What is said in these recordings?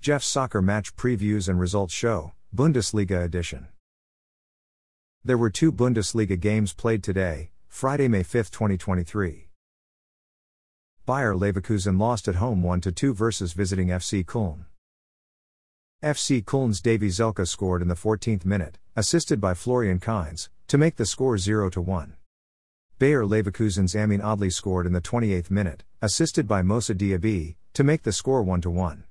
Jeff's Soccer Match Previews and Results Show, Bundesliga Edition. There were two Bundesliga games played today, Friday, May 5, 2023. Bayer Leverkusen lost at home 1 2 versus visiting FC Köln. FC Köln's Davie Selke scored in the 14th minute, assisted by Florian Kainz, to make the score 0 1. Bayer Leverkusen's Amine Adli scored in the 28th minute, assisted by Moussa Diaby, to make the score 1 1.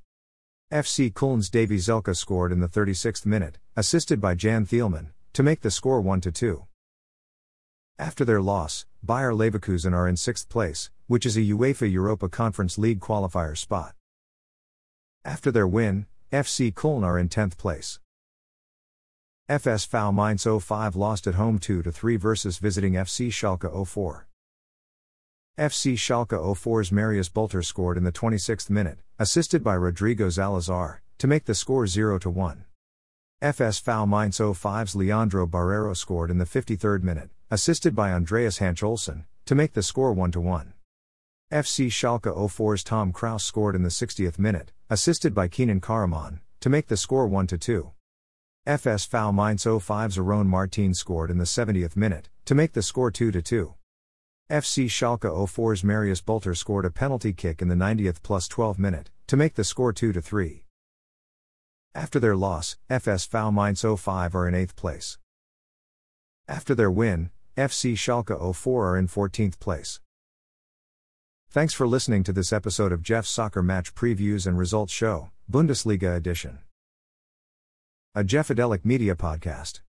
FC Köln's Davie Selke scored in the 36th minute, assisted by Jan Thielmann, to make the score 1 2. After their loss, Bayer Leverkusen are in sixth place, which is a UEFA Europa Conference League qualifier spot. After their win, FC Köln are in 10th place. FSV Mainz 05 lost at home 2 3 versus visiting FC Schalke 04. FC Schalke 04's Marius Bülter scored in the 26th minute, assisted by Rodrigo Zalazar, to make the score 0 1. FSV Mainz 05's Leandro Barreiro scored in the 53rd minute, assisted by Andreas Hanche-Olsen, to make the score 1 1. FC Schalke 04's Tom Kraus scored in the 60th minute, assisted by Kenan Karaman, to make the score 1 2. FSV Mainz 05's Aron Martin scored in the 70th minute, to make the score 2 2. FC Schalke 04's Marius Bülter scored a penalty kick in the 90th plus 12 minute, to make the score 2 3. After their loss, FS FSV Mainz 05 are in 8th place. After their win, FC Schalke 04 are in 14th place. Thanks for listening to this episode of Jeff's Soccer Match Previews and Results Show, Bundesliga Edition. A Jeffadelic Media Podcast.